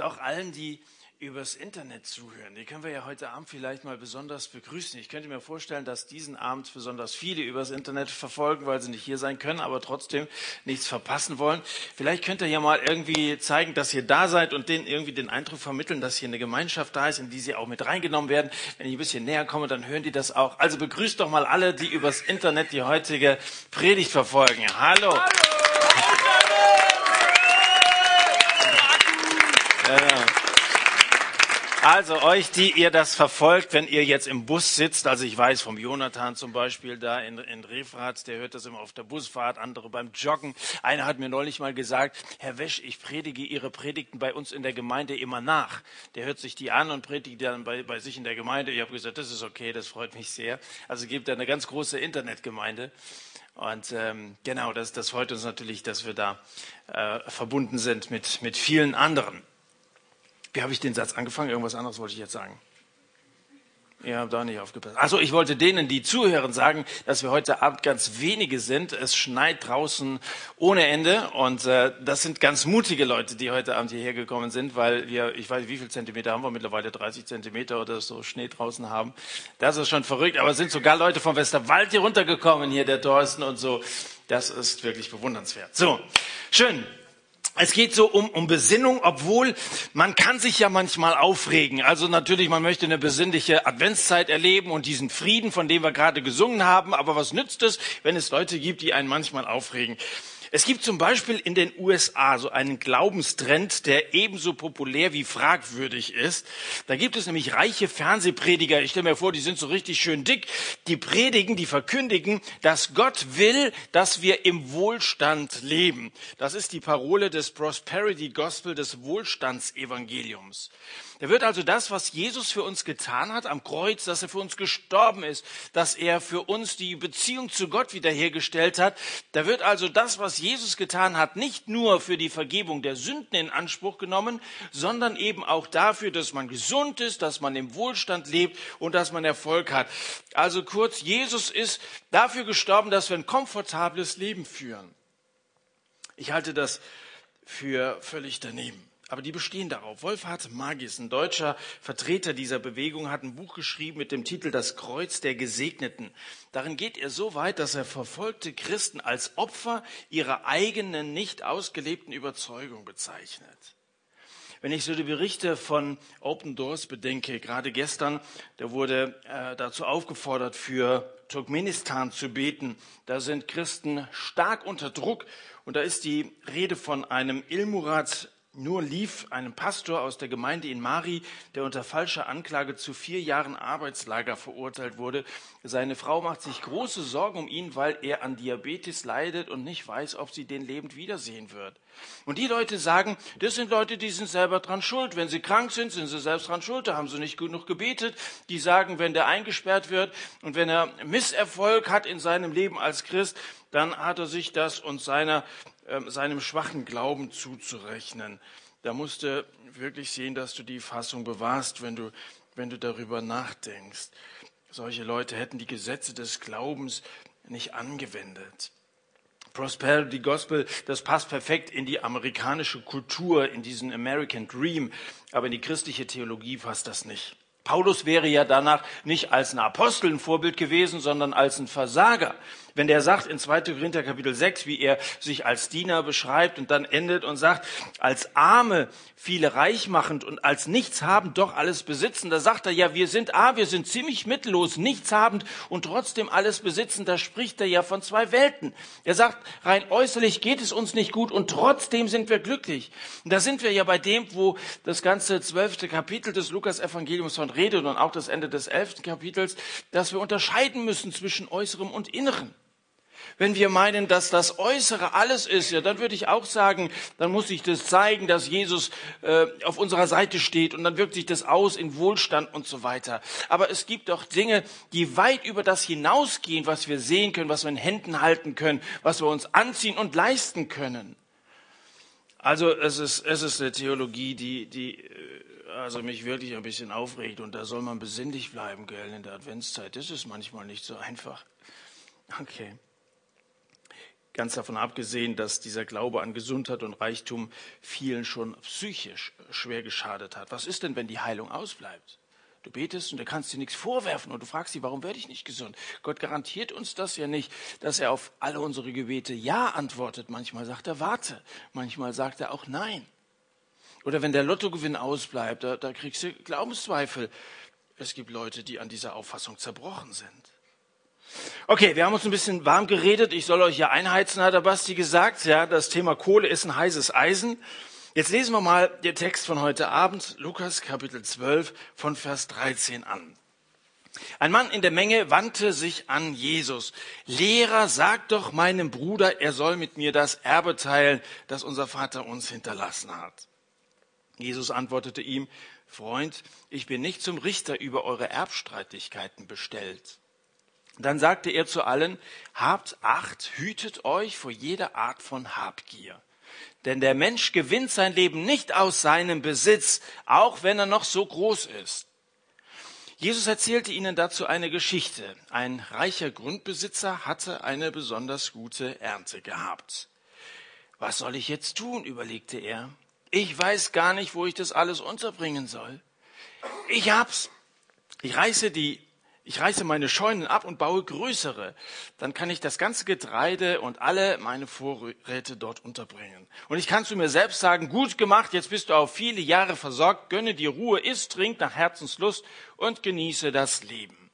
auch allen, die übers Internet zuhören. Die können wir ja heute Abend vielleicht mal besonders begrüßen. Ich könnte mir vorstellen, dass diesen Abend besonders viele übers Internet verfolgen, weil sie nicht hier sein können, aber trotzdem nichts verpassen wollen. Vielleicht könnt ihr ja mal irgendwie zeigen, dass ihr da seid und denen irgendwie den Eindruck vermitteln, dass hier eine Gemeinschaft da ist, in die sie auch mit reingenommen werden. Wenn ich ein bisschen näher komme, dann hören die das auch. Also begrüßt doch mal alle, die übers Internet die heutige Predigt verfolgen. Hallo. Hallo. Ja. Also euch, die ihr das verfolgt, wenn ihr jetzt im Bus sitzt, also ich weiß vom Jonathan zum Beispiel da in, in Refrat, der hört das immer auf der Busfahrt, andere beim Joggen. Einer hat mir neulich mal gesagt, Herr Wesch, ich predige Ihre Predigten bei uns in der Gemeinde immer nach. Der hört sich die an und predigt dann bei, bei sich in der Gemeinde. Ich habe gesagt, das ist okay, das freut mich sehr. Also gibt da eine ganz große Internetgemeinde. Und ähm, genau, das, das freut uns natürlich, dass wir da äh, verbunden sind mit, mit vielen anderen. Wie habe ich den Satz angefangen? Irgendwas anderes wollte ich jetzt sagen. Ihr habt da nicht aufgepasst. Also ich wollte denen, die zuhören, sagen, dass wir heute Abend ganz wenige sind. Es schneit draußen ohne Ende und äh, das sind ganz mutige Leute, die heute Abend hierher gekommen sind, weil wir, ich weiß, wie viel Zentimeter haben wir mittlerweile, 30 Zentimeter oder so Schnee draußen haben. Das ist schon verrückt, aber es sind sogar Leute vom Westerwald hier runtergekommen, hier der Thorsten und so. Das ist wirklich bewundernswert. So, schön. Es geht so um, um Besinnung, obwohl man kann sich ja manchmal aufregen. Also natürlich, man möchte eine besinnliche Adventszeit erleben und diesen Frieden, von dem wir gerade gesungen haben. Aber was nützt es, wenn es Leute gibt, die einen manchmal aufregen? Es gibt zum Beispiel in den USA so einen Glaubenstrend, der ebenso populär wie fragwürdig ist. Da gibt es nämlich reiche Fernsehprediger. Ich stelle mir vor, die sind so richtig schön dick. Die predigen, die verkündigen, dass Gott will, dass wir im Wohlstand leben. Das ist die Parole des Prosperity Gospel, des Wohlstandsevangeliums. Da wird also das, was Jesus für uns getan hat am Kreuz, dass er für uns gestorben ist, dass er für uns die Beziehung zu Gott wiederhergestellt hat, da wird also das, was Jesus getan hat, nicht nur für die Vergebung der Sünden in Anspruch genommen, sondern eben auch dafür, dass man gesund ist, dass man im Wohlstand lebt und dass man Erfolg hat. Also kurz, Jesus ist dafür gestorben, dass wir ein komfortables Leben führen. Ich halte das für völlig daneben. Aber die bestehen darauf. Wolfhard Magis, ein deutscher Vertreter dieser Bewegung, hat ein Buch geschrieben mit dem Titel Das Kreuz der Gesegneten. Darin geht er so weit, dass er verfolgte Christen als Opfer ihrer eigenen nicht ausgelebten Überzeugung bezeichnet. Wenn ich so die Berichte von Open Doors bedenke, gerade gestern, da wurde äh, dazu aufgefordert, für Turkmenistan zu beten. Da sind Christen stark unter Druck und da ist die Rede von einem Ilmurat nur lief einem Pastor aus der Gemeinde in Mari, der unter falscher Anklage zu vier Jahren Arbeitslager verurteilt wurde. Seine Frau macht sich große Sorgen um ihn, weil er an Diabetes leidet und nicht weiß, ob sie den lebend wiedersehen wird. Und die Leute sagen, das sind Leute, die sind selber dran schuld. Wenn sie krank sind, sind sie selbst dran schuld. Da haben sie nicht genug gebetet. Die sagen, wenn der eingesperrt wird und wenn er Misserfolg hat in seinem Leben als Christ, dann hat er sich das und seiner seinem schwachen Glauben zuzurechnen. Da musst du wirklich sehen, dass du die Fassung bewahrst, wenn du, wenn du darüber nachdenkst. Solche Leute hätten die Gesetze des Glaubens nicht angewendet. Prosperity Gospel, das passt perfekt in die amerikanische Kultur, in diesen American Dream, aber in die christliche Theologie passt das nicht. Paulus wäre ja danach nicht als ein Apostel ein Vorbild gewesen, sondern als ein Versager. Wenn der sagt in 2. Korinther Kapitel 6, wie er sich als Diener beschreibt und dann endet und sagt, als Arme viele reich machend und als nichts haben doch alles besitzen, da sagt er ja, wir sind A, wir sind ziemlich mittellos, nichts habend und trotzdem alles besitzen, da spricht er ja von zwei Welten. Er sagt, rein äußerlich geht es uns nicht gut und trotzdem sind wir glücklich. Und da sind wir ja bei dem, wo das ganze zwölfte Kapitel des Lukas-Evangeliums von redet und auch das Ende des elften Kapitels, dass wir unterscheiden müssen zwischen Äußerem und Innerem. Wenn wir meinen, dass das Äußere alles ist, ja, dann würde ich auch sagen, dann muss sich das zeigen, dass Jesus äh, auf unserer Seite steht und dann wirkt sich das aus in Wohlstand und so weiter. Aber es gibt doch Dinge, die weit über das hinausgehen, was wir sehen können, was wir in Händen halten können, was wir uns anziehen und leisten können. Also es ist, es ist eine Theologie, die, die äh, also mich wirklich ein bisschen aufregt und da soll man besinnlich bleiben, gell, in der Adventszeit. Das ist manchmal nicht so einfach. Okay. Ganz davon abgesehen, dass dieser Glaube an Gesundheit und Reichtum vielen schon psychisch schwer geschadet hat. Was ist denn, wenn die Heilung ausbleibt? Du betest und du kannst dir nichts vorwerfen und du fragst dich, warum werde ich nicht gesund? Gott garantiert uns das ja nicht, dass er auf alle unsere Gebete Ja antwortet. Manchmal sagt er Warte, manchmal sagt er auch Nein. Oder wenn der Lottogewinn ausbleibt, da, da kriegst du Glaubenszweifel. Es gibt Leute, die an dieser Auffassung zerbrochen sind. Okay, wir haben uns ein bisschen warm geredet. Ich soll euch ja einheizen, hat der Basti gesagt. Ja, das Thema Kohle ist ein heißes Eisen. Jetzt lesen wir mal den Text von heute Abend, Lukas Kapitel 12 von Vers 13 an. Ein Mann in der Menge wandte sich an Jesus. Lehrer, sag doch meinem Bruder, er soll mit mir das Erbe teilen, das unser Vater uns hinterlassen hat. Jesus antwortete ihm, Freund, ich bin nicht zum Richter über eure Erbstreitigkeiten bestellt. Dann sagte er zu allen, habt Acht, hütet euch vor jeder Art von Habgier. Denn der Mensch gewinnt sein Leben nicht aus seinem Besitz, auch wenn er noch so groß ist. Jesus erzählte ihnen dazu eine Geschichte. Ein reicher Grundbesitzer hatte eine besonders gute Ernte gehabt. Was soll ich jetzt tun? überlegte er. Ich weiß gar nicht, wo ich das alles unterbringen soll. Ich hab's. Ich reiße die ich reiße meine Scheunen ab und baue größere. Dann kann ich das ganze Getreide und alle meine Vorräte dort unterbringen. Und ich kann zu mir selbst sagen, gut gemacht, jetzt bist du auf viele Jahre versorgt, gönne dir Ruhe, iss, trink nach Herzenslust und genieße das Leben.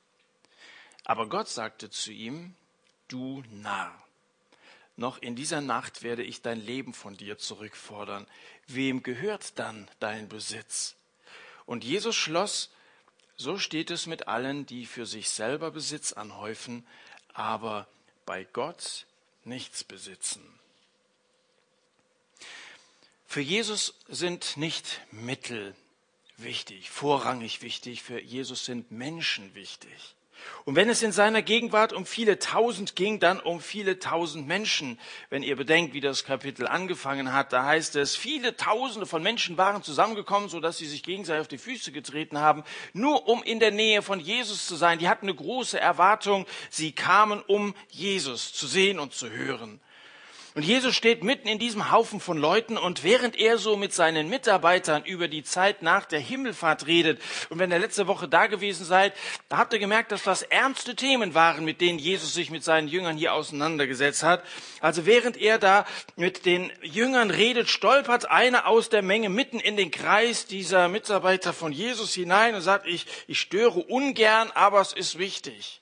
Aber Gott sagte zu ihm, du Narr, noch in dieser Nacht werde ich dein Leben von dir zurückfordern. Wem gehört dann dein Besitz? Und Jesus schloss so steht es mit allen, die für sich selber Besitz anhäufen, aber bei Gott nichts besitzen. Für Jesus sind nicht Mittel wichtig, vorrangig wichtig, für Jesus sind Menschen wichtig. Und wenn es in seiner Gegenwart um viele tausend ging, dann um viele tausend Menschen. Wenn ihr bedenkt, wie das Kapitel angefangen hat, da heißt es, viele tausende von Menschen waren zusammengekommen, sodass sie sich gegenseitig auf die Füße getreten haben, nur um in der Nähe von Jesus zu sein. Die hatten eine große Erwartung. Sie kamen, um Jesus zu sehen und zu hören. Und Jesus steht mitten in diesem Haufen von Leuten und während er so mit seinen Mitarbeitern über die Zeit nach der Himmelfahrt redet, und wenn ihr letzte Woche da gewesen seid, da habt ihr gemerkt, dass das ernste Themen waren, mit denen Jesus sich mit seinen Jüngern hier auseinandergesetzt hat. Also während er da mit den Jüngern redet, stolpert einer aus der Menge mitten in den Kreis dieser Mitarbeiter von Jesus hinein und sagt, ich, ich störe ungern, aber es ist wichtig.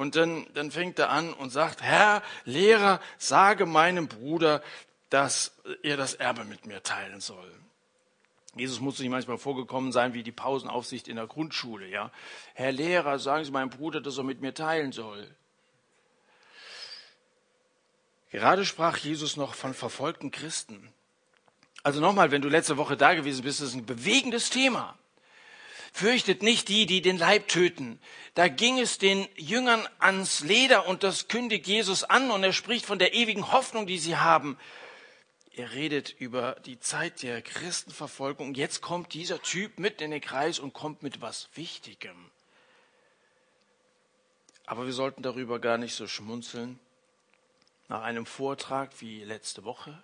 Und dann, dann fängt er an und sagt, Herr, Lehrer, sage meinem Bruder, dass er das Erbe mit mir teilen soll. Jesus muss sich manchmal vorgekommen sein wie die Pausenaufsicht in der Grundschule, ja. Herr Lehrer, sagen Sie meinem Bruder, dass er mit mir teilen soll. Gerade sprach Jesus noch von verfolgten Christen. Also nochmal, wenn du letzte Woche da gewesen bist, ist ein bewegendes Thema. Fürchtet nicht die, die den Leib töten. Da ging es den Jüngern ans Leder und das kündigt Jesus an und er spricht von der ewigen Hoffnung, die sie haben. Er redet über die Zeit der Christenverfolgung. Jetzt kommt dieser Typ mit in den Kreis und kommt mit was Wichtigem. Aber wir sollten darüber gar nicht so schmunzeln. Nach einem Vortrag wie letzte Woche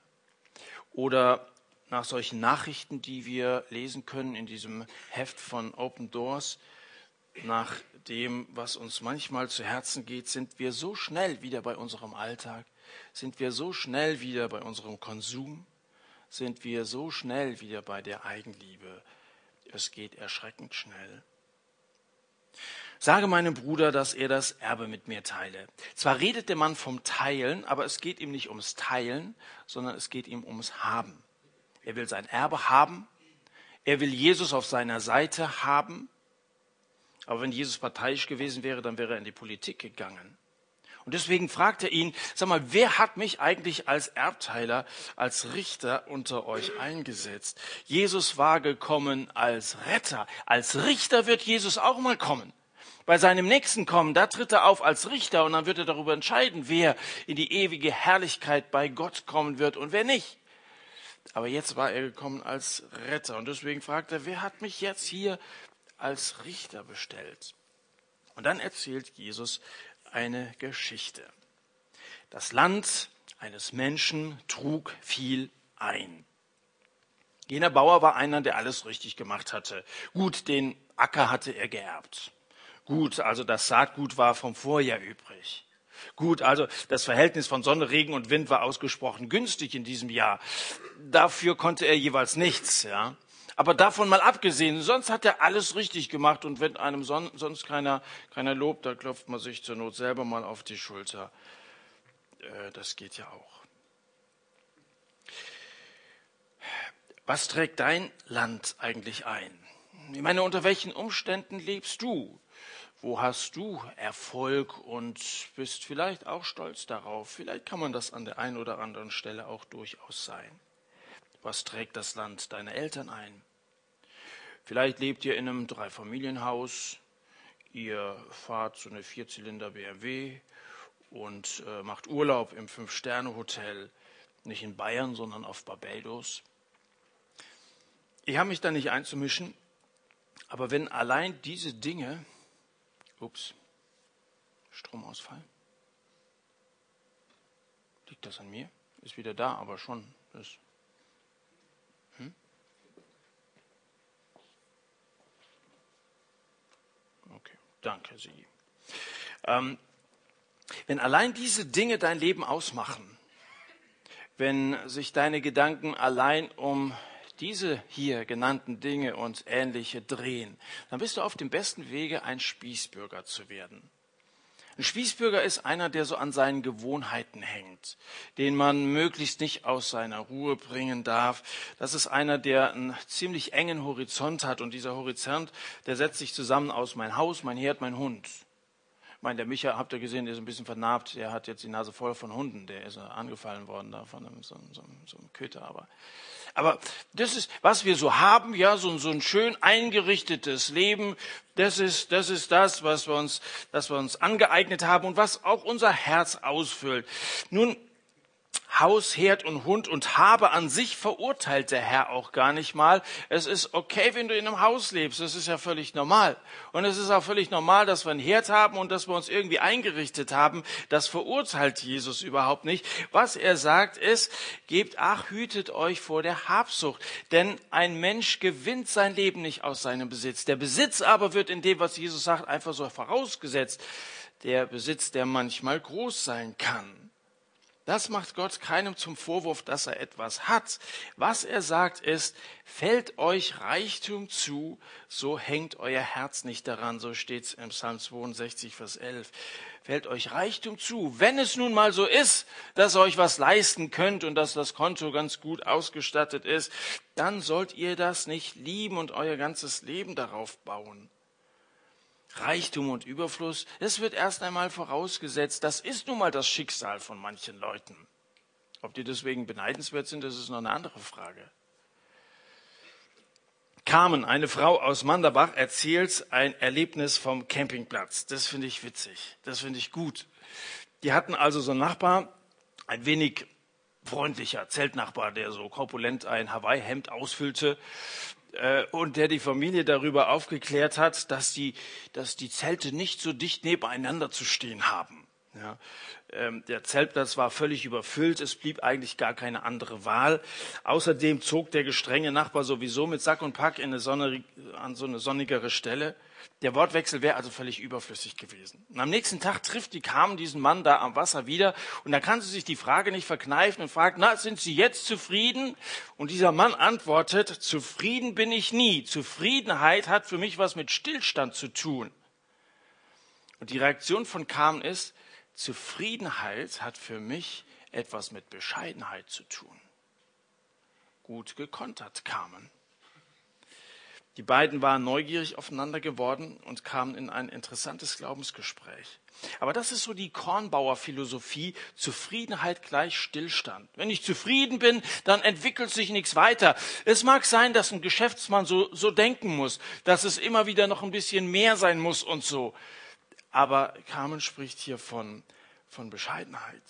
oder nach solchen Nachrichten, die wir lesen können in diesem Heft von Open Doors, nach dem, was uns manchmal zu Herzen geht, sind wir so schnell wieder bei unserem Alltag, sind wir so schnell wieder bei unserem Konsum, sind wir so schnell wieder bei der Eigenliebe. Es geht erschreckend schnell. Sage meinem Bruder, dass er das Erbe mit mir teile. Zwar redet der Mann vom Teilen, aber es geht ihm nicht ums Teilen, sondern es geht ihm ums Haben. Er will sein Erbe haben. Er will Jesus auf seiner Seite haben. Aber wenn Jesus parteiisch gewesen wäre, dann wäre er in die Politik gegangen. Und deswegen fragt er ihn, sag mal, wer hat mich eigentlich als Erbteiler, als Richter unter euch eingesetzt? Jesus war gekommen als Retter. Als Richter wird Jesus auch mal kommen. Bei seinem nächsten Kommen, da tritt er auf als Richter und dann wird er darüber entscheiden, wer in die ewige Herrlichkeit bei Gott kommen wird und wer nicht. Aber jetzt war er gekommen als Retter. Und deswegen fragt er, wer hat mich jetzt hier als Richter bestellt? Und dann erzählt Jesus eine Geschichte. Das Land eines Menschen trug viel ein. Jener Bauer war einer, der alles richtig gemacht hatte. Gut, den Acker hatte er geerbt. Gut, also das Saatgut war vom Vorjahr übrig. Gut, also das Verhältnis von Sonne, Regen und Wind war ausgesprochen günstig in diesem Jahr. Dafür konnte er jeweils nichts, ja. Aber davon mal abgesehen, sonst hat er alles richtig gemacht und wenn einem son sonst keiner, keiner lobt, da klopft man sich zur Not selber mal auf die Schulter. Äh, das geht ja auch. Was trägt dein Land eigentlich ein? Ich meine, unter welchen Umständen lebst du? Wo hast du Erfolg und bist vielleicht auch stolz darauf? Vielleicht kann man das an der einen oder anderen Stelle auch durchaus sein. Was trägt das Land deiner Eltern ein? Vielleicht lebt ihr in einem Dreifamilienhaus, ihr fahrt so eine Vierzylinder BMW und äh, macht Urlaub im Fünf-Sterne-Hotel, nicht in Bayern, sondern auf Barbados. Ich habe mich da nicht einzumischen, aber wenn allein diese Dinge, ups, Stromausfall, liegt das an mir? Ist wieder da, aber schon. Das, hm? Okay, danke Sie. Ähm, wenn allein diese Dinge dein Leben ausmachen, wenn sich deine Gedanken allein um diese hier genannten Dinge und ähnliche drehen, dann bist du auf dem besten Wege, ein Spießbürger zu werden. Ein Spießbürger ist einer, der so an seinen Gewohnheiten hängt, den man möglichst nicht aus seiner Ruhe bringen darf. Das ist einer, der einen ziemlich engen Horizont hat und dieser Horizont, der setzt sich zusammen aus mein Haus, mein Herd, mein Hund. Ich meine, der Micha, habt ihr gesehen, der ist ein bisschen vernarbt, der hat jetzt die Nase voll von Hunden, der ist angefallen worden da von einem, so, so, so einem Köter, aber aber das ist, was wir so haben, ja, so, so ein schön eingerichtetes Leben. Das ist, das ist das, was wir uns, das wir uns angeeignet haben und was auch unser Herz ausfüllt. Nun, Haus, Herd und Hund und Habe an sich verurteilt der Herr auch gar nicht mal. Es ist okay, wenn du in einem Haus lebst. Das ist ja völlig normal. Und es ist auch völlig normal, dass wir einen Herd haben und dass wir uns irgendwie eingerichtet haben. Das verurteilt Jesus überhaupt nicht. Was er sagt ist, gebt ach, hütet euch vor der Habsucht. Denn ein Mensch gewinnt sein Leben nicht aus seinem Besitz. Der Besitz aber wird in dem, was Jesus sagt, einfach so vorausgesetzt. Der Besitz, der manchmal groß sein kann. Das macht Gott keinem zum Vorwurf, dass er etwas hat. Was er sagt ist, fällt euch Reichtum zu, so hängt euer Herz nicht daran. So steht's im Psalm 62, Vers 11. Fällt euch Reichtum zu. Wenn es nun mal so ist, dass ihr euch was leisten könnt und dass das Konto ganz gut ausgestattet ist, dann sollt ihr das nicht lieben und euer ganzes Leben darauf bauen. Reichtum und Überfluss, das wird erst einmal vorausgesetzt. Das ist nun mal das Schicksal von manchen Leuten. Ob die deswegen beneidenswert sind, das ist noch eine andere Frage. Carmen, eine Frau aus Manderbach, erzählt ein Erlebnis vom Campingplatz. Das finde ich witzig. Das finde ich gut. Die hatten also so einen Nachbar, ein wenig freundlicher Zeltnachbar, der so korpulent ein Hawaii-Hemd ausfüllte und der die Familie darüber aufgeklärt hat, dass die, dass die Zelte nicht so dicht nebeneinander zu stehen haben. Ja, ähm, der Zeltplatz war völlig überfüllt, es blieb eigentlich gar keine andere Wahl. Außerdem zog der gestrenge Nachbar sowieso mit Sack und Pack in eine Sonne, an so eine sonnigere Stelle. Der Wortwechsel wäre also völlig überflüssig gewesen. Und am nächsten Tag trifft die Carmen diesen Mann da am Wasser wieder und da kann sie sich die Frage nicht verkneifen und fragt, na, sind Sie jetzt zufrieden? Und dieser Mann antwortet, zufrieden bin ich nie. Zufriedenheit hat für mich was mit Stillstand zu tun. Und die Reaktion von Carmen ist, Zufriedenheit hat für mich etwas mit Bescheidenheit zu tun. Gut gekontert, Carmen. Die beiden waren neugierig aufeinander geworden und kamen in ein interessantes Glaubensgespräch. Aber das ist so die Kornbauer-Philosophie, Zufriedenheit gleich Stillstand. Wenn ich zufrieden bin, dann entwickelt sich nichts weiter. Es mag sein, dass ein Geschäftsmann so, so denken muss, dass es immer wieder noch ein bisschen mehr sein muss und so. Aber Carmen spricht hier von, von Bescheidenheit.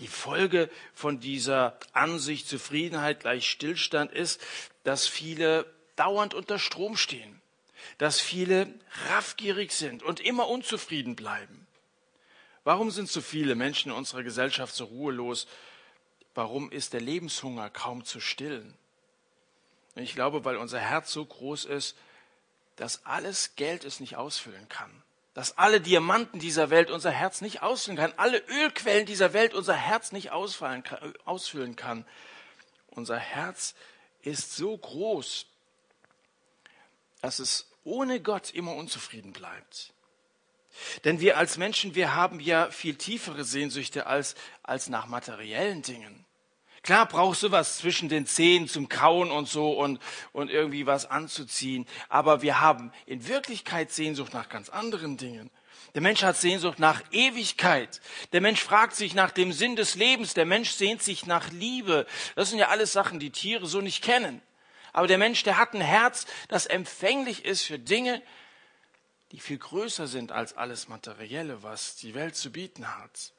Die Folge von dieser Ansicht Zufriedenheit gleich Stillstand ist, dass viele dauernd unter Strom stehen, dass viele raffgierig sind und immer unzufrieden bleiben. Warum sind so viele Menschen in unserer Gesellschaft so ruhelos? Warum ist der Lebenshunger kaum zu stillen? Ich glaube, weil unser Herz so groß ist, dass alles Geld es nicht ausfüllen kann. Dass alle Diamanten dieser Welt unser Herz nicht ausfüllen kann. Alle Ölquellen dieser Welt unser Herz nicht ausfüllen kann. Unser Herz ist so groß, dass es ohne Gott immer unzufrieden bleibt. Denn wir als Menschen, wir haben ja viel tiefere Sehnsüchte als, als nach materiellen Dingen. Klar brauchst du was zwischen den Zähnen zum Kauen und so und, und irgendwie was anzuziehen. Aber wir haben in Wirklichkeit Sehnsucht nach ganz anderen Dingen. Der Mensch hat Sehnsucht nach Ewigkeit. Der Mensch fragt sich nach dem Sinn des Lebens. Der Mensch sehnt sich nach Liebe. Das sind ja alles Sachen, die Tiere so nicht kennen. Aber der Mensch, der hat ein Herz, das empfänglich ist für Dinge, die viel größer sind als alles Materielle, was die Welt zu bieten hat.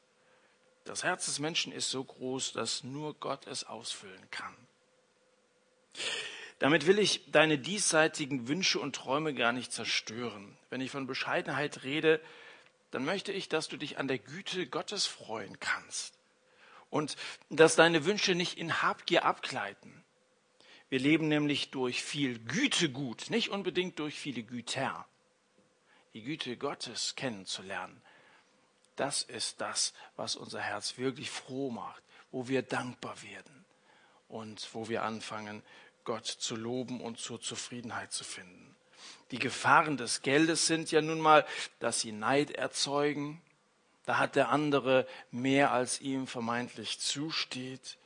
Das Herz des Menschen ist so groß, dass nur Gott es ausfüllen kann. Damit will ich deine diesseitigen Wünsche und Träume gar nicht zerstören. Wenn ich von Bescheidenheit rede, dann möchte ich, dass du dich an der Güte Gottes freuen kannst und dass deine Wünsche nicht in Habgier abgleiten. Wir leben nämlich durch viel Gütegut, nicht unbedingt durch viele Güter die Güte Gottes kennenzulernen, das ist das, was unser Herz wirklich froh macht, wo wir dankbar werden und wo wir anfangen, Gott zu loben und zur Zufriedenheit zu finden. Die Gefahren des Geldes sind ja nun mal, dass sie Neid erzeugen. Da hat der andere mehr, als ihm vermeintlich zusteht.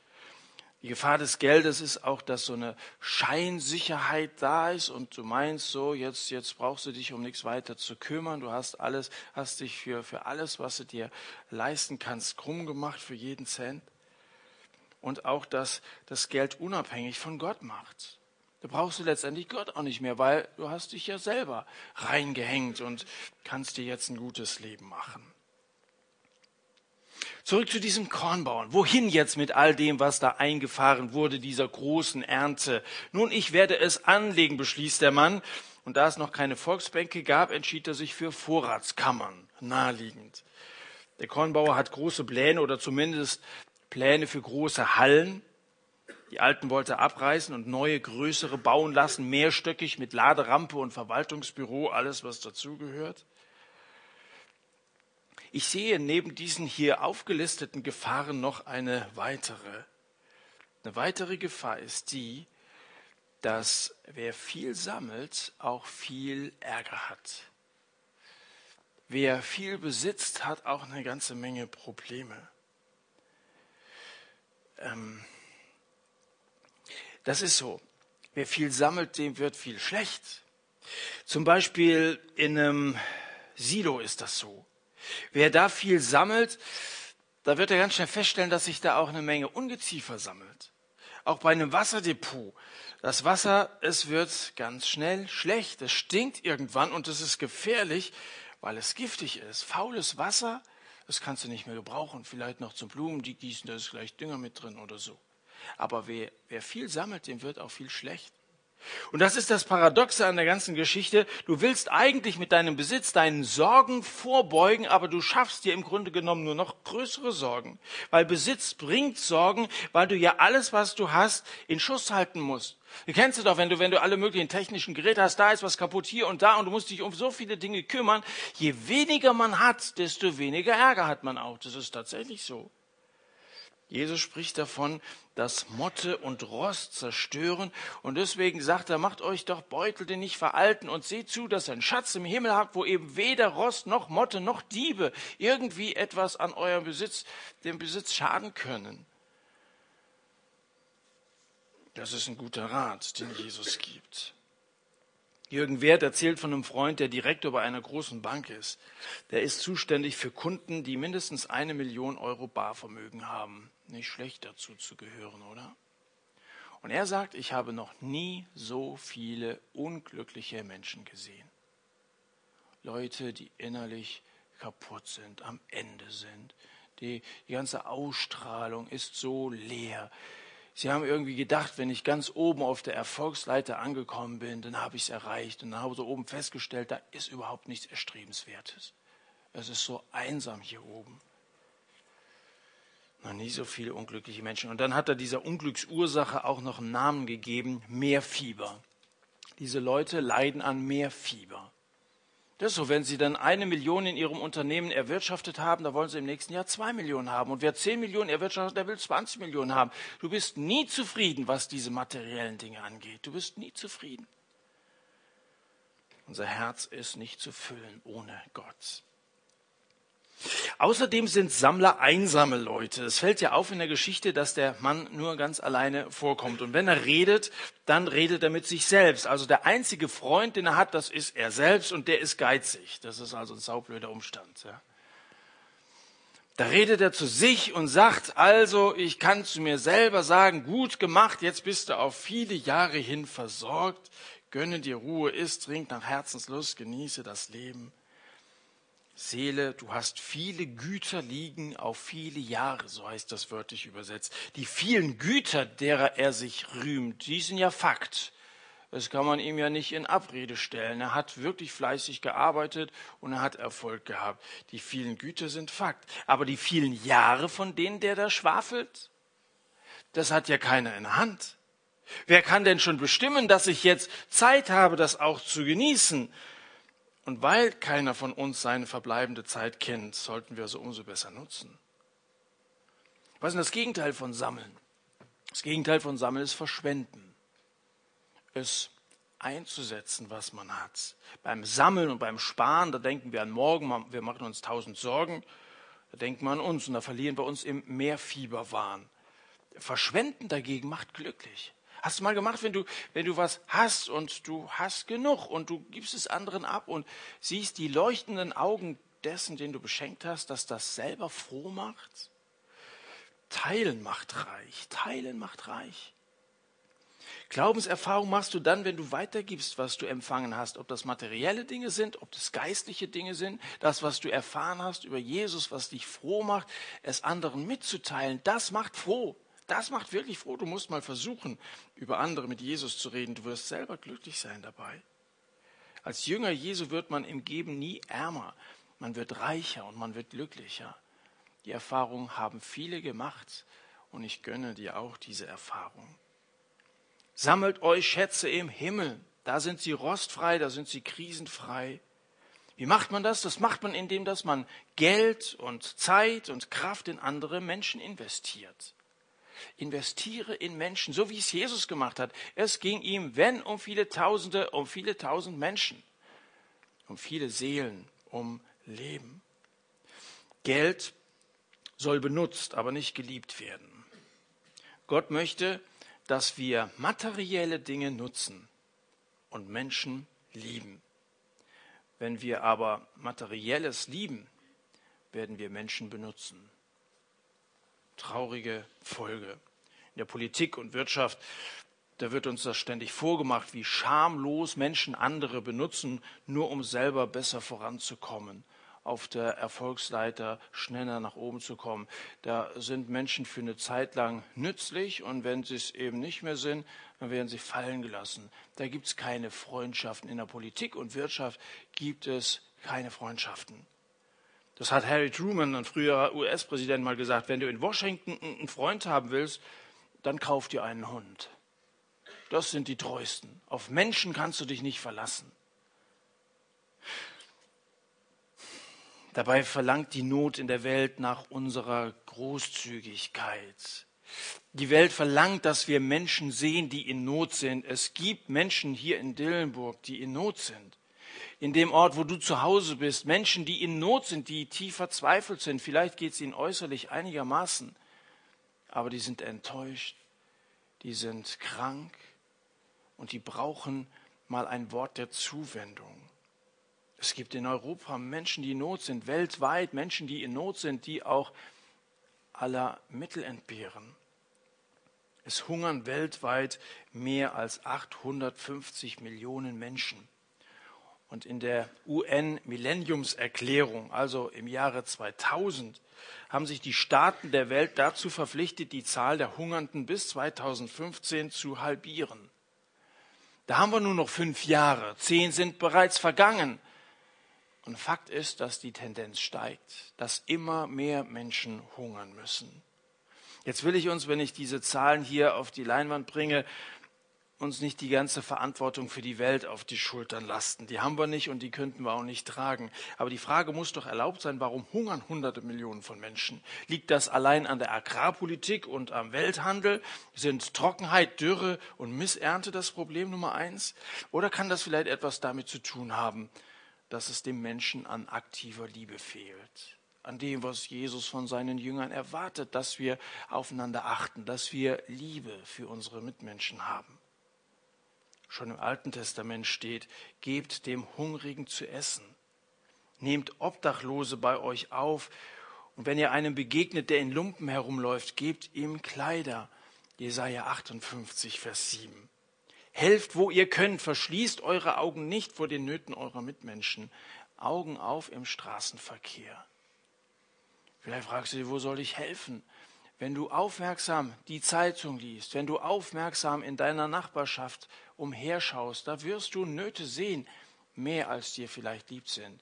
Die Gefahr des Geldes ist auch, dass so eine Scheinsicherheit da ist und du meinst so, jetzt, jetzt brauchst du dich um nichts weiter zu kümmern. Du hast alles, hast dich für, für alles, was du dir leisten kannst, krumm gemacht für jeden Cent. Und auch, dass das Geld unabhängig von Gott macht. Da brauchst du letztendlich Gott auch nicht mehr, weil du hast dich ja selber reingehängt und kannst dir jetzt ein gutes Leben machen. Zurück zu diesem Kornbauern. Wohin jetzt mit all dem, was da eingefahren wurde, dieser großen Ernte? Nun, ich werde es anlegen, beschließt der Mann. Und da es noch keine Volksbänke gab, entschied er sich für Vorratskammern. Naheliegend. Der Kornbauer hat große Pläne oder zumindest Pläne für große Hallen. Die alten wollte er abreißen und neue, größere bauen lassen, mehrstöckig mit Laderampe und Verwaltungsbüro, alles was dazugehört. Ich sehe neben diesen hier aufgelisteten Gefahren noch eine weitere. Eine weitere Gefahr ist die, dass wer viel sammelt, auch viel Ärger hat. Wer viel besitzt, hat auch eine ganze Menge Probleme. Ähm, das ist so. Wer viel sammelt, dem wird viel schlecht. Zum Beispiel in einem Silo ist das so. Wer da viel sammelt, da wird er ganz schnell feststellen, dass sich da auch eine Menge Ungeziefer sammelt. Auch bei einem Wasserdepot. Das Wasser, es wird ganz schnell schlecht. Es stinkt irgendwann und es ist gefährlich, weil es giftig ist. Faules Wasser, das kannst du nicht mehr gebrauchen. Vielleicht noch zum Blumen, die gießen, da ist gleich Dünger mit drin oder so. Aber wer, wer viel sammelt, dem wird auch viel schlecht. Und das ist das Paradoxe an der ganzen Geschichte. Du willst eigentlich mit deinem Besitz deinen Sorgen vorbeugen, aber du schaffst dir im Grunde genommen nur noch größere Sorgen. Weil Besitz bringt Sorgen, weil du ja alles, was du hast, in Schuss halten musst. Du kennst es doch, wenn du, wenn du alle möglichen technischen Geräte hast, da ist was kaputt hier und da und du musst dich um so viele Dinge kümmern. Je weniger man hat, desto weniger Ärger hat man auch. Das ist tatsächlich so. Jesus spricht davon, dass Motte und Rost zerstören. Und deswegen sagt er, macht euch doch Beutel, die nicht veralten und seht zu, dass ihr einen Schatz im Himmel habt, wo eben weder Rost noch Motte noch Diebe irgendwie etwas an eurem Besitz, dem Besitz schaden können. Das ist ein guter Rat, den Jesus gibt. Jürgen Wert erzählt von einem Freund, der Direktor bei einer großen Bank ist. Der ist zuständig für Kunden, die mindestens eine Million Euro Barvermögen haben. Nicht schlecht dazu zu gehören, oder? Und er sagt, ich habe noch nie so viele unglückliche Menschen gesehen. Leute, die innerlich kaputt sind, am Ende sind. Die, die ganze Ausstrahlung ist so leer. Sie haben irgendwie gedacht, wenn ich ganz oben auf der Erfolgsleiter angekommen bin, dann habe ich es erreicht. Und dann habe ich so oben festgestellt, da ist überhaupt nichts Erstrebenswertes. Es ist so einsam hier oben. Noch nie so viele unglückliche Menschen. Und dann hat er dieser Unglücksursache auch noch einen Namen gegeben, Meerfieber. Diese Leute leiden an Meerfieber. Ist so, wenn Sie dann eine Million in Ihrem Unternehmen erwirtschaftet haben, da wollen Sie im nächsten Jahr zwei Millionen haben. Und wer zehn Millionen erwirtschaftet, der will 20 Millionen haben. Du bist nie zufrieden, was diese materiellen Dinge angeht. Du bist nie zufrieden. Unser Herz ist nicht zu füllen ohne Gott. Außerdem sind Sammler einsame Leute. Es fällt ja auf in der Geschichte, dass der Mann nur ganz alleine vorkommt. Und wenn er redet, dann redet er mit sich selbst. Also der einzige Freund, den er hat, das ist er selbst und der ist geizig. Das ist also ein saublöder Umstand. Ja. Da redet er zu sich und sagt, also ich kann zu mir selber sagen, gut gemacht, jetzt bist du auf viele Jahre hin versorgt, gönne dir Ruhe, isst, trink nach Herzenslust, genieße das Leben. Seele, du hast viele Güter liegen auf viele Jahre, so heißt das wörtlich übersetzt. Die vielen Güter, derer er sich rühmt, die sind ja Fakt. Das kann man ihm ja nicht in Abrede stellen. Er hat wirklich fleißig gearbeitet und er hat Erfolg gehabt. Die vielen Güter sind Fakt. Aber die vielen Jahre, von denen der da schwafelt, das hat ja keiner in der Hand. Wer kann denn schon bestimmen, dass ich jetzt Zeit habe, das auch zu genießen? Und weil keiner von uns seine verbleibende Zeit kennt, sollten wir sie umso besser nutzen. Was ist denn das Gegenteil von Sammeln? Das Gegenteil von Sammeln ist Verschwenden. Es einzusetzen, was man hat. Beim Sammeln und beim Sparen, da denken wir an morgen, wir machen uns tausend Sorgen, da denken wir an uns und da verlieren wir uns im Mehrfieberwahn. Verschwenden dagegen macht glücklich. Hast du mal gemacht, wenn du, wenn du was hast und du hast genug und du gibst es anderen ab und siehst die leuchtenden Augen dessen, den du beschenkt hast, dass das selber froh macht? Teilen macht reich. Teilen macht reich. Glaubenserfahrung machst du dann, wenn du weitergibst, was du empfangen hast, ob das materielle Dinge sind, ob das geistliche Dinge sind, das, was du erfahren hast über Jesus, was dich froh macht, es anderen mitzuteilen, das macht froh. Das macht wirklich froh. Du musst mal versuchen, über andere mit Jesus zu reden. Du wirst selber glücklich sein dabei. Als Jünger Jesu wird man im Geben nie ärmer. Man wird reicher und man wird glücklicher. Die Erfahrung haben viele gemacht und ich gönne dir auch diese Erfahrung. Sammelt euch Schätze im Himmel. Da sind sie rostfrei, da sind sie krisenfrei. Wie macht man das? Das macht man, indem dass man Geld und Zeit und Kraft in andere Menschen investiert. Investiere in Menschen, so wie es Jesus gemacht hat. Es ging ihm, wenn um viele Tausende, um viele tausend Menschen, um viele Seelen, um Leben. Geld soll benutzt, aber nicht geliebt werden. Gott möchte, dass wir materielle Dinge nutzen und Menschen lieben. Wenn wir aber materielles lieben, werden wir Menschen benutzen traurige Folge. In der Politik und Wirtschaft, da wird uns das ständig vorgemacht, wie schamlos Menschen andere benutzen, nur um selber besser voranzukommen, auf der Erfolgsleiter schneller nach oben zu kommen. Da sind Menschen für eine Zeit lang nützlich und wenn sie es eben nicht mehr sind, dann werden sie fallen gelassen. Da gibt es keine Freundschaften. In der Politik und Wirtschaft gibt es keine Freundschaften. Das hat Harry Truman, ein früherer US-Präsident, mal gesagt. Wenn du in Washington einen Freund haben willst, dann kauf dir einen Hund. Das sind die treuesten. Auf Menschen kannst du dich nicht verlassen. Dabei verlangt die Not in der Welt nach unserer Großzügigkeit. Die Welt verlangt, dass wir Menschen sehen, die in Not sind. Es gibt Menschen hier in Dillenburg, die in Not sind in dem Ort, wo du zu Hause bist, Menschen, die in Not sind, die tief verzweifelt sind. Vielleicht geht es ihnen äußerlich einigermaßen, aber die sind enttäuscht, die sind krank und die brauchen mal ein Wort der Zuwendung. Es gibt in Europa Menschen, die in Not sind, weltweit Menschen, die in Not sind, die auch aller Mittel entbehren. Es hungern weltweit mehr als 850 Millionen Menschen. Und in der UN-Millenniumserklärung, also im Jahre 2000, haben sich die Staaten der Welt dazu verpflichtet, die Zahl der Hungernden bis 2015 zu halbieren. Da haben wir nur noch fünf Jahre. Zehn sind bereits vergangen. Und Fakt ist, dass die Tendenz steigt, dass immer mehr Menschen hungern müssen. Jetzt will ich uns, wenn ich diese Zahlen hier auf die Leinwand bringe, uns nicht die ganze Verantwortung für die Welt auf die Schultern lasten. Die haben wir nicht und die könnten wir auch nicht tragen. Aber die Frage muss doch erlaubt sein, warum hungern hunderte Millionen von Menschen? Liegt das allein an der Agrarpolitik und am Welthandel? Sind Trockenheit, Dürre und Missernte das Problem Nummer eins? Oder kann das vielleicht etwas damit zu tun haben, dass es dem Menschen an aktiver Liebe fehlt? an dem, was Jesus von seinen Jüngern erwartet, dass wir aufeinander achten, dass wir Liebe für unsere Mitmenschen haben schon im Alten Testament steht, gebt dem Hungrigen zu essen. Nehmt Obdachlose bei euch auf. Und wenn ihr einem begegnet, der in Lumpen herumläuft, gebt ihm Kleider. Jesaja 58, Vers 7. Helft, wo ihr könnt. Verschließt eure Augen nicht vor den Nöten eurer Mitmenschen. Augen auf im Straßenverkehr. Vielleicht fragst du dich, wo soll ich helfen? Wenn du aufmerksam die Zeitung liest, wenn du aufmerksam in deiner Nachbarschaft umherschaust, da wirst du Nöte sehen, mehr als dir vielleicht lieb sind.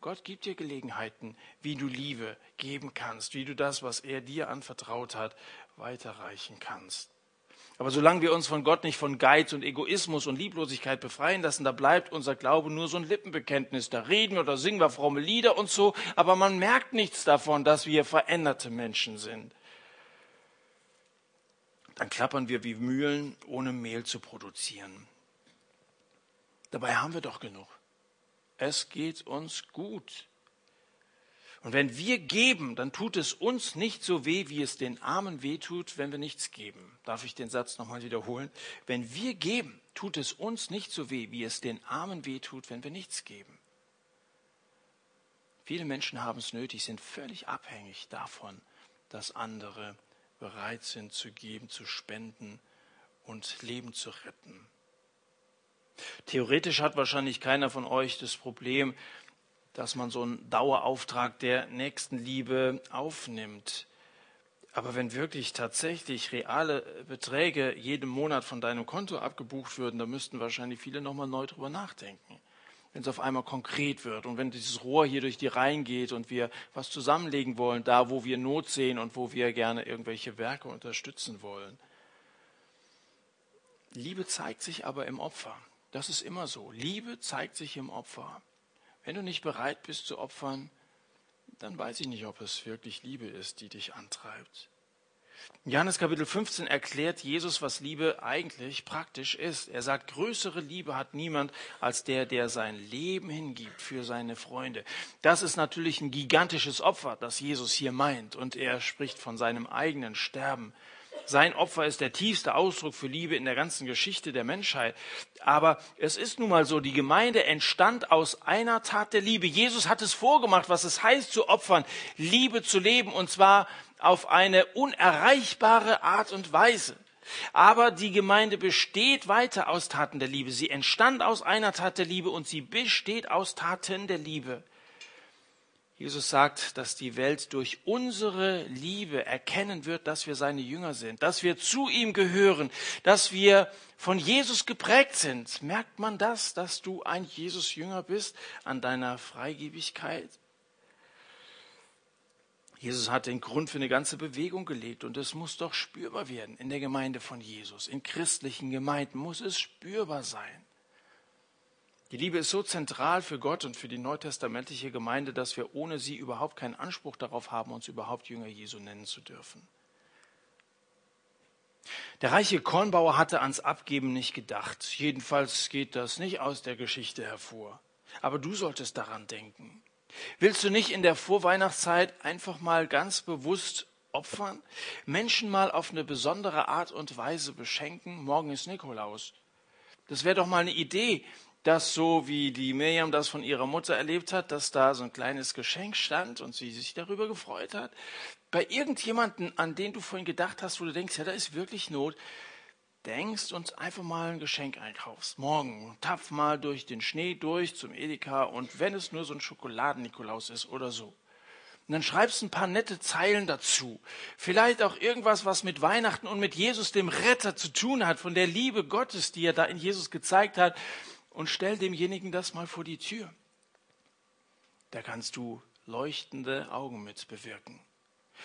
Gott gibt dir Gelegenheiten, wie du Liebe geben kannst, wie du das, was er dir anvertraut hat, weiterreichen kannst. Aber solange wir uns von Gott nicht von Geiz und Egoismus und Lieblosigkeit befreien lassen, da bleibt unser Glaube nur so ein Lippenbekenntnis. Da reden oder singen wir fromme Lieder und so, aber man merkt nichts davon, dass wir veränderte Menschen sind dann klappern wir wie Mühlen, ohne Mehl zu produzieren. Dabei haben wir doch genug. Es geht uns gut. Und wenn wir geben, dann tut es uns nicht so weh, wie es den Armen weh tut, wenn wir nichts geben. Darf ich den Satz nochmal wiederholen? Wenn wir geben, tut es uns nicht so weh, wie es den Armen weh tut, wenn wir nichts geben. Viele Menschen haben es nötig, sind völlig abhängig davon, dass andere bereit sind zu geben, zu spenden und Leben zu retten. Theoretisch hat wahrscheinlich keiner von euch das Problem, dass man so einen Dauerauftrag der Nächstenliebe aufnimmt. Aber wenn wirklich tatsächlich reale Beträge jeden Monat von deinem Konto abgebucht würden, dann müssten wahrscheinlich viele nochmal neu drüber nachdenken wenn es auf einmal konkret wird und wenn dieses Rohr hier durch die Reihen geht und wir was zusammenlegen wollen, da wo wir Not sehen und wo wir gerne irgendwelche Werke unterstützen wollen. Liebe zeigt sich aber im Opfer. Das ist immer so. Liebe zeigt sich im Opfer. Wenn du nicht bereit bist zu opfern, dann weiß ich nicht, ob es wirklich Liebe ist, die dich antreibt. Johannes Kapitel 15 erklärt Jesus, was Liebe eigentlich praktisch ist. Er sagt, größere Liebe hat niemand als der, der sein Leben hingibt für seine Freunde. Das ist natürlich ein gigantisches Opfer, das Jesus hier meint. Und er spricht von seinem eigenen Sterben. Sein Opfer ist der tiefste Ausdruck für Liebe in der ganzen Geschichte der Menschheit. Aber es ist nun mal so, die Gemeinde entstand aus einer Tat der Liebe. Jesus hat es vorgemacht, was es heißt zu opfern, Liebe zu leben, und zwar auf eine unerreichbare Art und Weise. Aber die Gemeinde besteht weiter aus Taten der Liebe. Sie entstand aus einer Tat der Liebe und sie besteht aus Taten der Liebe. Jesus sagt, dass die Welt durch unsere Liebe erkennen wird, dass wir seine Jünger sind, dass wir zu ihm gehören, dass wir von Jesus geprägt sind. Merkt man das, dass du ein Jesus-Jünger bist an deiner Freigebigkeit? Jesus hat den Grund für eine ganze Bewegung gelegt und es muss doch spürbar werden in der Gemeinde von Jesus. In christlichen Gemeinden muss es spürbar sein. Die Liebe ist so zentral für Gott und für die neutestamentliche Gemeinde, dass wir ohne sie überhaupt keinen Anspruch darauf haben, uns überhaupt Jünger Jesu nennen zu dürfen. Der reiche Kornbauer hatte ans Abgeben nicht gedacht. Jedenfalls geht das nicht aus der Geschichte hervor. Aber du solltest daran denken. Willst du nicht in der Vorweihnachtszeit einfach mal ganz bewusst opfern? Menschen mal auf eine besondere Art und Weise beschenken? Morgen ist Nikolaus. Das wäre doch mal eine Idee, dass so wie die Miriam das von ihrer Mutter erlebt hat, dass da so ein kleines Geschenk stand und sie sich darüber gefreut hat. Bei irgendjemanden, an den du vorhin gedacht hast, wo du denkst, ja, da ist wirklich Not, denkst und einfach mal ein Geschenk einkaufst. Morgen tapf mal durch den Schnee durch zum Edeka und wenn es nur so ein Schokoladen-Nikolaus ist oder so. Und dann schreibst ein paar nette Zeilen dazu. Vielleicht auch irgendwas, was mit Weihnachten und mit Jesus, dem Retter, zu tun hat, von der Liebe Gottes, die er da in Jesus gezeigt hat. Und stell demjenigen das mal vor die Tür. da kannst du leuchtende Augen mit bewirken.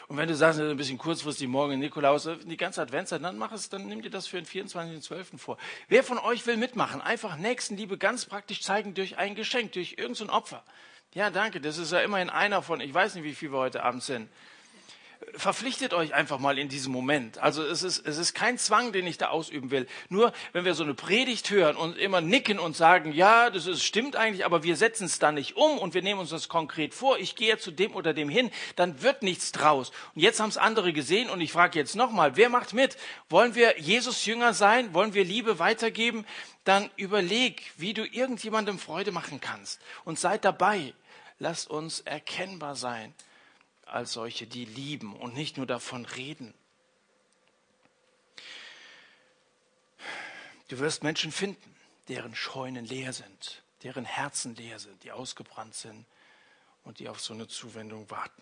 Und wenn du sagst, ein bisschen kurzfristig morgen Nikolaus, die ganze Adventszeit, dann mach es, dann nimm dir das für den 24.12. vor. Wer von euch will mitmachen? Einfach Nächstenliebe ganz praktisch zeigen durch ein Geschenk, durch irgendein Opfer. Ja, danke, das ist ja immerhin einer von, ich weiß nicht, wie viel wir heute Abend sind verpflichtet euch einfach mal in diesem Moment. Also es ist, es ist kein Zwang, den ich da ausüben will. Nur wenn wir so eine Predigt hören und immer nicken und sagen, ja, das ist, stimmt eigentlich, aber wir setzen es da nicht um und wir nehmen uns das konkret vor, ich gehe zu dem oder dem hin, dann wird nichts draus. Und jetzt haben es andere gesehen und ich frage jetzt nochmal, wer macht mit? Wollen wir Jesus Jünger sein? Wollen wir Liebe weitergeben? Dann überleg, wie du irgendjemandem Freude machen kannst und seid dabei. Lass uns erkennbar sein als solche, die lieben und nicht nur davon reden. Du wirst Menschen finden, deren Scheunen leer sind, deren Herzen leer sind, die ausgebrannt sind und die auf so eine Zuwendung warten.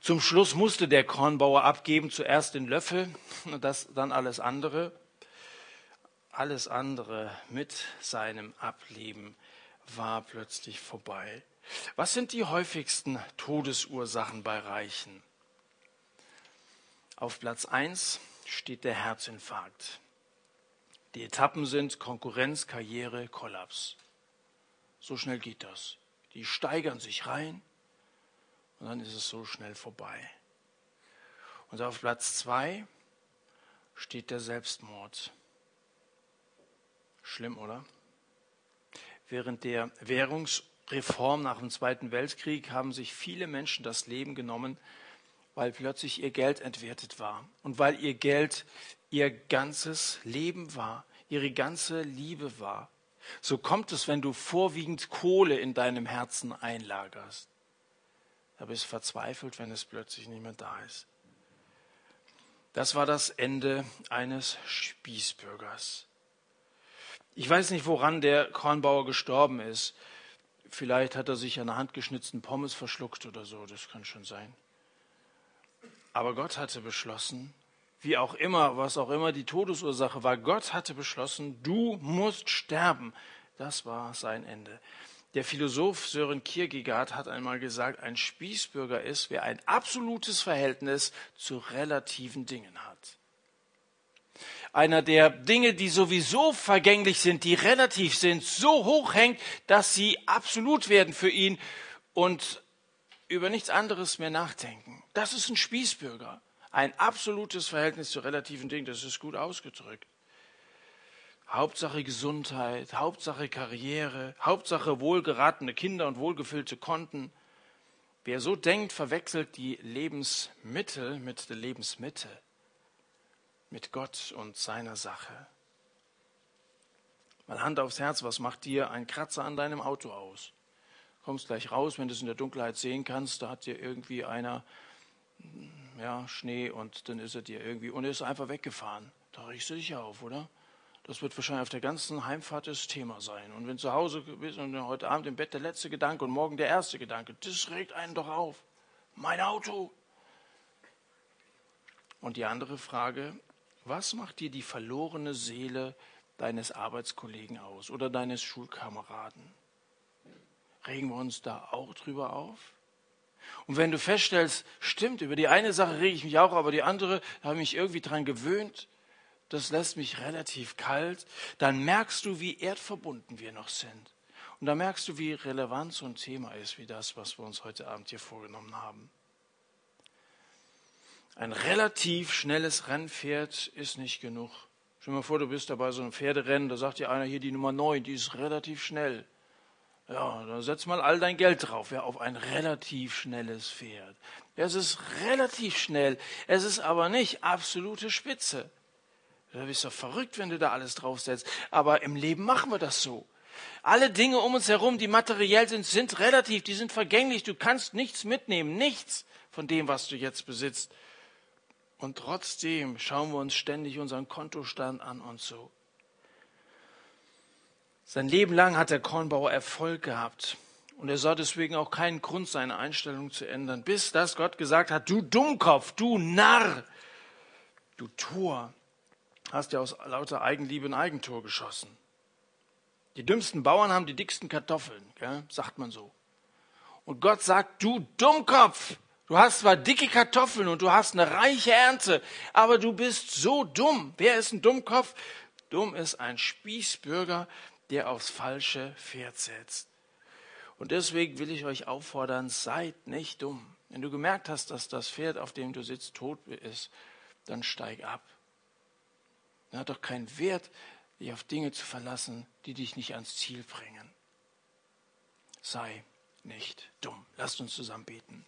Zum Schluss musste der Kornbauer abgeben, zuerst den Löffel und das, dann alles andere. Alles andere mit seinem Ableben war plötzlich vorbei. Was sind die häufigsten Todesursachen bei Reichen? Auf Platz 1 steht der Herzinfarkt. Die Etappen sind Konkurrenz, Karriere, Kollaps. So schnell geht das. Die steigern sich rein und dann ist es so schnell vorbei. Und auf Platz 2 steht der Selbstmord. Schlimm, oder? Während der Währungs- Reform nach dem Zweiten Weltkrieg haben sich viele Menschen das Leben genommen, weil plötzlich ihr Geld entwertet war und weil ihr Geld ihr ganzes Leben war, ihre ganze Liebe war. So kommt es, wenn du vorwiegend Kohle in deinem Herzen einlagerst. Da bist du verzweifelt, wenn es plötzlich nicht mehr da ist. Das war das Ende eines Spießbürgers. Ich weiß nicht, woran der Kornbauer gestorben ist. Vielleicht hat er sich an der handgeschnitzten Pommes verschluckt oder so, das kann schon sein. Aber Gott hatte beschlossen, wie auch immer, was auch immer die Todesursache war, Gott hatte beschlossen, du musst sterben. Das war sein Ende. Der Philosoph Sören Kierkegaard hat einmal gesagt, ein Spießbürger ist, wer ein absolutes Verhältnis zu relativen Dingen hat einer der Dinge, die sowieso vergänglich sind, die relativ sind, so hoch hängt, dass sie absolut werden für ihn und über nichts anderes mehr nachdenken. Das ist ein Spießbürger. Ein absolutes Verhältnis zu relativen Dingen, das ist gut ausgedrückt. Hauptsache Gesundheit, Hauptsache Karriere, Hauptsache wohlgeratene Kinder und wohlgefüllte Konten. Wer so denkt, verwechselt die Lebensmittel mit der Lebensmitte mit Gott und seiner Sache. Mal Hand aufs Herz, was macht dir ein Kratzer an deinem Auto aus? Kommst gleich raus, wenn du es in der Dunkelheit sehen kannst, da hat dir irgendwie einer ja, Schnee und dann ist er dir irgendwie und er ist einfach weggefahren. Da riechst du dich auf, oder? Das wird wahrscheinlich auf der ganzen Heimfahrt das Thema sein. Und wenn du zu Hause bist und heute Abend im Bett der letzte Gedanke und morgen der erste Gedanke, das regt einen doch auf. Mein Auto. Und die andere Frage, was macht dir die verlorene Seele deines Arbeitskollegen aus oder deines Schulkameraden? Regen wir uns da auch drüber auf? Und wenn du feststellst, stimmt, über die eine Sache rege ich mich auch, aber die andere habe ich mich irgendwie dran gewöhnt, das lässt mich relativ kalt, dann merkst du, wie erdverbunden wir noch sind. Und dann merkst du, wie relevant so ein Thema ist, wie das, was wir uns heute Abend hier vorgenommen haben. Ein relativ schnelles Rennpferd ist nicht genug. Stell dir mal vor, du bist da bei so einem Pferderennen, da sagt dir einer hier die Nummer 9, die ist relativ schnell. Ja, dann setz mal all dein Geld drauf, ja, auf ein relativ schnelles Pferd. Es ist relativ schnell, es ist aber nicht absolute Spitze. Du bist doch verrückt, wenn du da alles draufsetzt. Aber im Leben machen wir das so. Alle Dinge um uns herum, die materiell sind, sind relativ, die sind vergänglich. Du kannst nichts mitnehmen, nichts von dem, was du jetzt besitzt. Und trotzdem schauen wir uns ständig unseren Kontostand an und so. Sein Leben lang hat der Kornbauer Erfolg gehabt. Und er sah deswegen auch keinen Grund, seine Einstellung zu ändern, bis das Gott gesagt hat, du Dummkopf, du Narr, du Tor, hast ja aus lauter Eigenliebe ein Eigentor geschossen. Die dümmsten Bauern haben die dicksten Kartoffeln, gell? sagt man so. Und Gott sagt, du Dummkopf, du hast zwar dicke Kartoffeln und du hast eine reiche Ernte, aber du bist so dumm. Wer ist ein Dummkopf? Dumm ist ein Spießbürger, der aufs falsche Pferd setzt. Und deswegen will ich euch auffordern, seid nicht dumm. Wenn du gemerkt hast, dass das Pferd, auf dem du sitzt, tot ist, dann steig ab. Es hat doch keinen Wert, dich auf Dinge zu verlassen, die dich nicht ans Ziel bringen. Sei nicht dumm. Lasst uns zusammen beten.